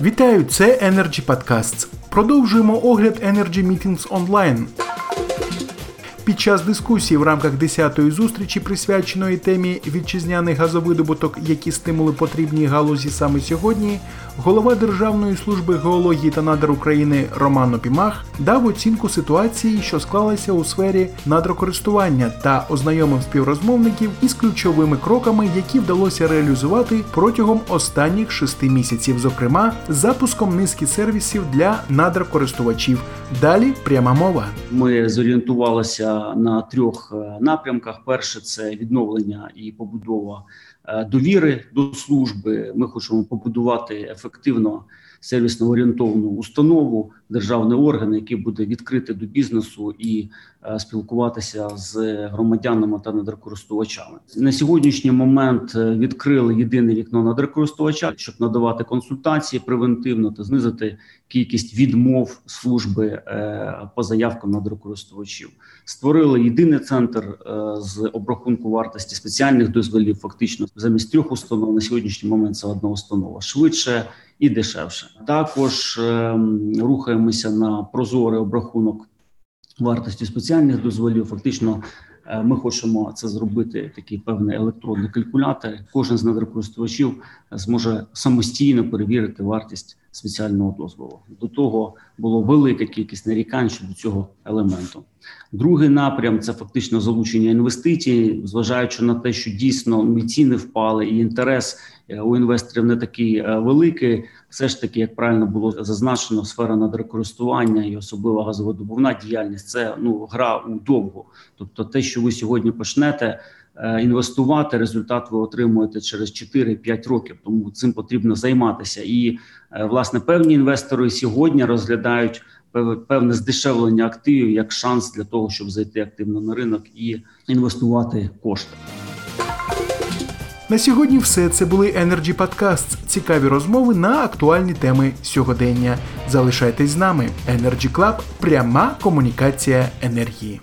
Вітаю, це Energy Podcasts. Продовжуємо огляд Energy Meetings Online. Під час дискусії в рамках 10-ї зустрічі, присвяченої темі вітчизняний газовидобуток, які стимули потрібні галузі саме сьогодні, голова Державної служби геології та надр України Роман Опімах дав оцінку ситуації, що склалася у сфері надрокористування, та ознайомив співрозмовників із ключовими кроками, які вдалося реалізувати протягом останніх шести місяців, зокрема запуском низки сервісів для надрокористувачів. Далі пряма мова. Ми зорієнтувалися на трьох е, напрямках: перше це відновлення і побудова е, довіри до служби. Ми хочемо побудувати ефективно сервісно орієнтовну установу, державний орган, який буде відкрити до бізнесу і е, спілкуватися з громадянами та надрокористувачами. На сьогоднішній момент е, відкрили єдине вікно надрокористувача, щоб надавати консультації превентивно та знизити кількість відмов служби е, по заявкам надрокористувачів. Створили єдиний центр з обрахунку вартості спеціальних дозволів. Фактично замість трьох установ на сьогоднішній момент це одна установа швидше і дешевше. Також е, рухаємося на прозорий обрахунок вартості спеціальних дозволів. Фактично, ми хочемо це зробити. Такий певний електронний калькулятор. Кожен з надрокористувачів зможе самостійно перевірити вартість спеціального дозволу. До того було велика кількість нарікань щодо цього елементу. Другий напрям це фактично залучення інвестицій, зважаючи на те, що дійсно ціни впали, і інтерес е, у інвесторів не такий е, великий. Все ж таки, як правильно було зазначено, сфера надрокористування і особлива газовидобувна діяльність це ну гра у довго. Тобто, те, що ви сьогодні почнете. Е, інвестувати результат ви отримуєте через 4-5 років, тому цим потрібно займатися. І власне певні інвестори сьогодні розглядають певне здешевлення активів як шанс для того, щоб зайти активно на ринок і інвестувати кошти. На сьогодні все це були Energy Podcasts. Цікаві розмови на актуальні теми сьогодення. Залишайтесь з нами. Energy Club – пряма комунікація енергії.